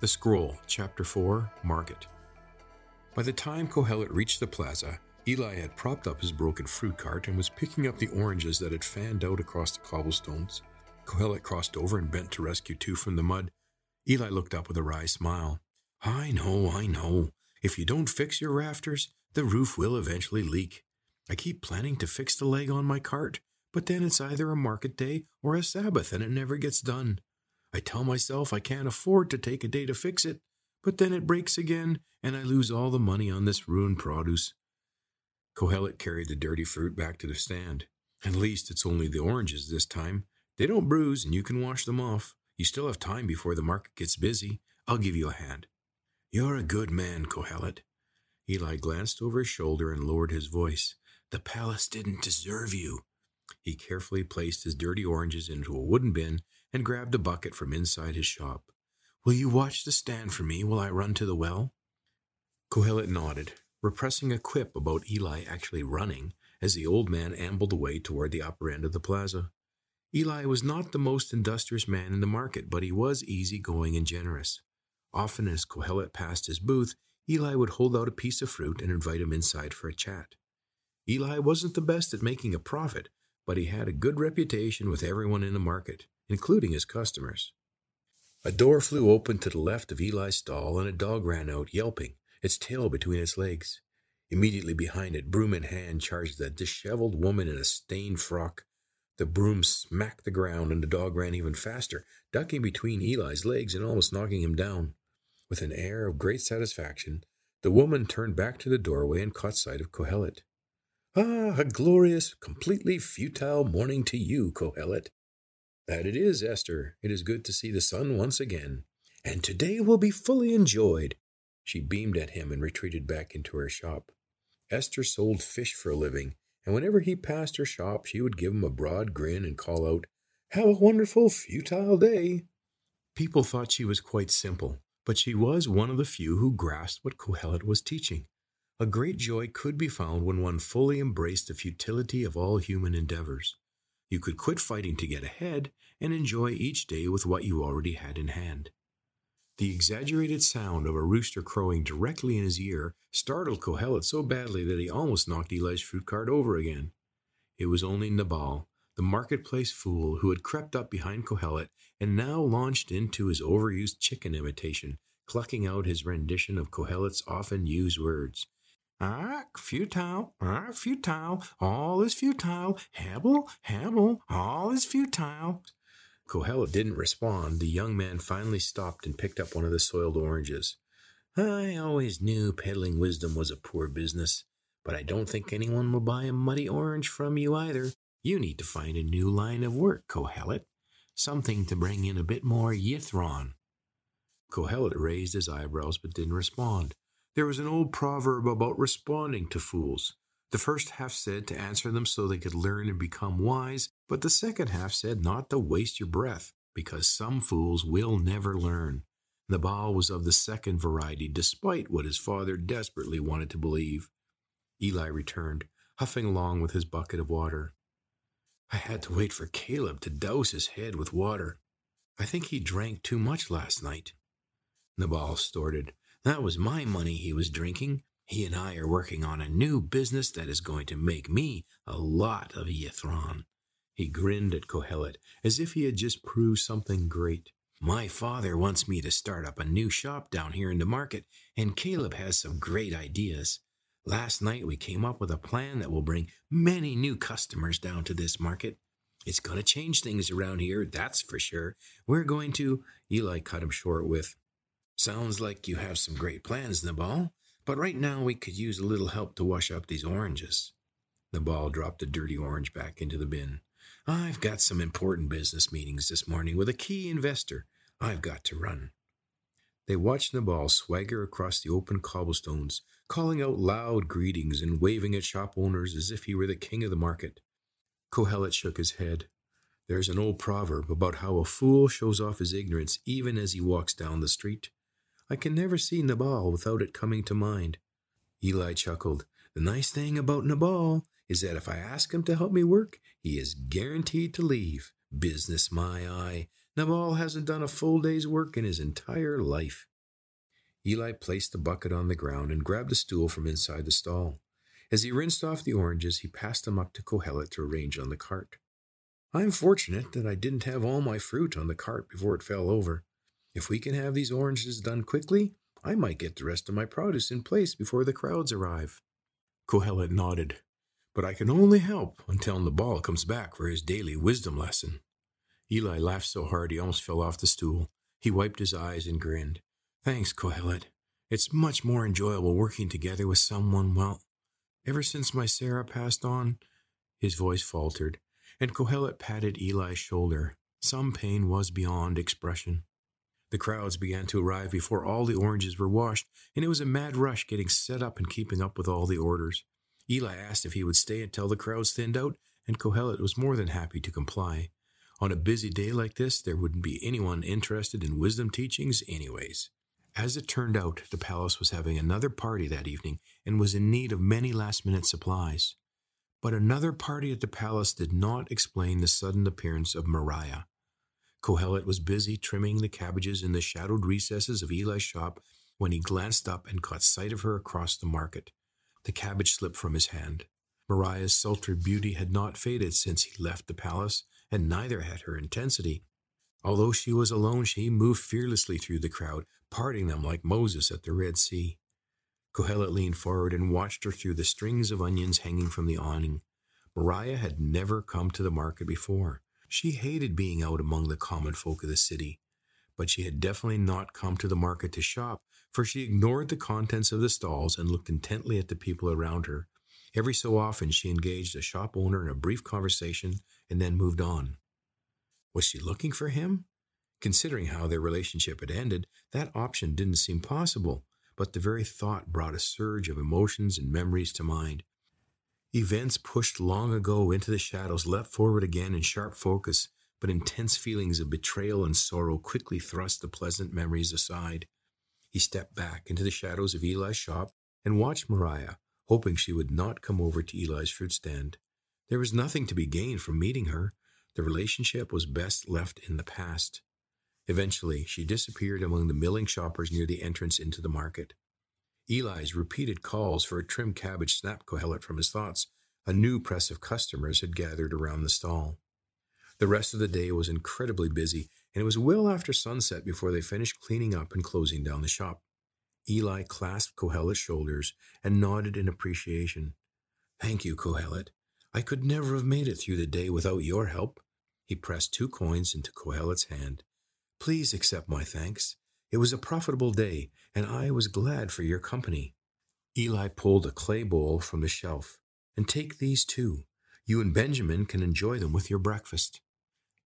The Scroll, Chapter 4, Market. By the time Kohelet reached the plaza, Eli had propped up his broken fruit cart and was picking up the oranges that had fanned out across the cobblestones. Kohelet crossed over and bent to rescue two from the mud. Eli looked up with a wry smile. I know, I know. If you don't fix your rafters, the roof will eventually leak. I keep planning to fix the leg on my cart, but then it's either a market day or a Sabbath and it never gets done. I tell myself I can't afford to take a day to fix it, but then it breaks again and I lose all the money on this ruined produce. Kohelet carried the dirty fruit back to the stand. At least it's only the oranges this time. They don't bruise and you can wash them off. You still have time before the market gets busy. I'll give you a hand. You're a good man, Kohelet. Eli glanced over his shoulder and lowered his voice. The palace didn't deserve you. He carefully placed his dirty oranges into a wooden bin and grabbed a bucket from inside his shop. Will you watch the stand for me while I run to the well? Kohelet nodded, repressing a quip about Eli actually running as the old man ambled away toward the upper end of the plaza. Eli was not the most industrious man in the market, but he was easy-going and generous. Often as Kohelet passed his booth, Eli would hold out a piece of fruit and invite him inside for a chat. Eli wasn't the best at making a profit, but he had a good reputation with everyone in the market, including his customers. A door flew open to the left of Eli's stall, and a dog ran out, yelping, its tail between its legs. Immediately behind it, broom in hand, charged a disheveled woman in a stained frock. The broom smacked the ground, and the dog ran even faster, ducking between Eli's legs and almost knocking him down. With an air of great satisfaction, the woman turned back to the doorway and caught sight of Kohelet. Ah, a glorious, completely futile morning to you, Kohelet. That it is, Esther. It is good to see the sun once again. And today will be fully enjoyed. She beamed at him and retreated back into her shop. Esther sold fish for a living, and whenever he passed her shop, she would give him a broad grin and call out, Have a wonderful, futile day. People thought she was quite simple, but she was one of the few who grasped what Kohelet was teaching. A great joy could be found when one fully embraced the futility of all human endeavors. You could quit fighting to get ahead and enjoy each day with what you already had in hand. The exaggerated sound of a rooster crowing directly in his ear startled Kohelet so badly that he almost knocked Eli's fruit cart over again. It was only Nabal, the marketplace fool, who had crept up behind Kohelet and now launched into his overused chicken imitation, clucking out his rendition of Kohelet's often used words. Ah, futile, ah, futile, all is futile, Hebel, Hebel, all is futile. Kohelet didn't respond. The young man finally stopped and picked up one of the soiled oranges. I always knew peddling wisdom was a poor business, but I don't think anyone will buy a muddy orange from you either. You need to find a new line of work, Kohelet. Something to bring in a bit more yithron. Kohelet raised his eyebrows but didn't respond. There was an old proverb about responding to fools. The first half said to answer them so they could learn and become wise, but the second half said not to waste your breath, because some fools will never learn. Nabal was of the second variety, despite what his father desperately wanted to believe. Eli returned, huffing along with his bucket of water. I had to wait for Caleb to douse his head with water. I think he drank too much last night. Nabal snorted. That was my money he was drinking. He and I are working on a new business that is going to make me a lot of Yithron. He grinned at Kohelet as if he had just proved something great. My father wants me to start up a new shop down here in the market, and Caleb has some great ideas. Last night we came up with a plan that will bring many new customers down to this market. It's going to change things around here, that's for sure. We're going to. Eli cut him short with, Sounds like you have some great plans, Nabal, but right now we could use a little help to wash up these oranges. Nabal dropped the dirty orange back into the bin. I've got some important business meetings this morning with a key investor. I've got to run. They watched Nabal swagger across the open cobblestones, calling out loud greetings and waving at shop owners as if he were the king of the market. Kohelet shook his head. There's an old proverb about how a fool shows off his ignorance even as he walks down the street. I can never see Nabal without it coming to mind. Eli chuckled. The nice thing about Nabal is that if I ask him to help me work, he is guaranteed to leave. Business, my eye. Nabal hasn't done a full day's work in his entire life. Eli placed the bucket on the ground and grabbed a stool from inside the stall. As he rinsed off the oranges, he passed them up to Kohelet to arrange on the cart. I'm fortunate that I didn't have all my fruit on the cart before it fell over. If we can have these oranges done quickly, I might get the rest of my produce in place before the crowds arrive. Kohelet nodded. But I can only help until Nabal comes back for his daily wisdom lesson. Eli laughed so hard he almost fell off the stool. He wiped his eyes and grinned. Thanks, Kohelet. It's much more enjoyable working together with someone, well, ever since my Sarah passed on, his voice faltered, and Kohelet patted Eli's shoulder. Some pain was beyond expression. The crowds began to arrive before all the oranges were washed, and it was a mad rush getting set up and keeping up with all the orders. Eli asked if he would stay until the crowds thinned out, and Kohelet was more than happy to comply. On a busy day like this, there wouldn't be anyone interested in wisdom teachings, anyways. As it turned out, the palace was having another party that evening and was in need of many last minute supplies. But another party at the palace did not explain the sudden appearance of Mariah. Kohelet was busy trimming the cabbages in the shadowed recesses of Eli's shop when he glanced up and caught sight of her across the market. The cabbage slipped from his hand. Mariah's sultry beauty had not faded since he left the palace, and neither had her intensity. Although she was alone, she moved fearlessly through the crowd, parting them like Moses at the Red Sea. Kohelet leaned forward and watched her through the strings of onions hanging from the awning. Mariah had never come to the market before. She hated being out among the common folk of the city. But she had definitely not come to the market to shop, for she ignored the contents of the stalls and looked intently at the people around her. Every so often she engaged a shop owner in a brief conversation and then moved on. Was she looking for him? Considering how their relationship had ended, that option didn't seem possible, but the very thought brought a surge of emotions and memories to mind. Events pushed long ago into the shadows leapt forward again in sharp focus, but intense feelings of betrayal and sorrow quickly thrust the pleasant memories aside. He stepped back into the shadows of Eli's shop and watched Mariah, hoping she would not come over to Eli's fruit stand. There was nothing to be gained from meeting her. The relationship was best left in the past. Eventually, she disappeared among the milling shoppers near the entrance into the market. Eli's repeated calls for a trim cabbage snapped Kohelet from his thoughts. A new press of customers had gathered around the stall. The rest of the day was incredibly busy, and it was well after sunset before they finished cleaning up and closing down the shop. Eli clasped Kohelet's shoulders and nodded in appreciation. Thank you, Kohelet. I could never have made it through the day without your help. He pressed two coins into Kohelet's hand. Please accept my thanks. It was a profitable day, and I was glad for your company. Eli pulled a clay bowl from the shelf. And take these too. You and Benjamin can enjoy them with your breakfast.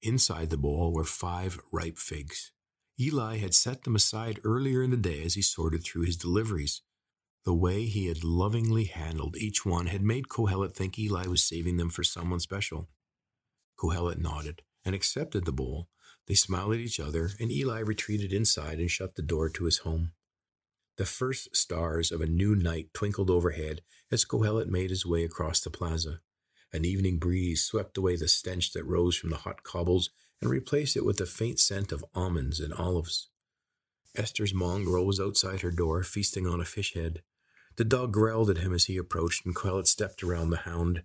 Inside the bowl were five ripe figs. Eli had set them aside earlier in the day as he sorted through his deliveries. The way he had lovingly handled each one had made Kohelet think Eli was saving them for someone special. Kohelet nodded and accepted the bowl. They smiled at each other, and Eli retreated inside and shut the door to his home. The first stars of a new night twinkled overhead as Kohelet made his way across the plaza. An evening breeze swept away the stench that rose from the hot cobbles and replaced it with the faint scent of almonds and olives. Esther's mongrel was outside her door, feasting on a fish head. The dog growled at him as he approached, and Kohelet stepped around the hound.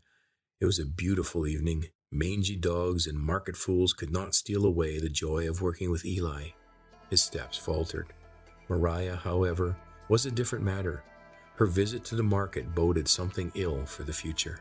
It was a beautiful evening. Mangy dogs and market fools could not steal away the joy of working with Eli. His steps faltered. Mariah, however, was a different matter. Her visit to the market boded something ill for the future.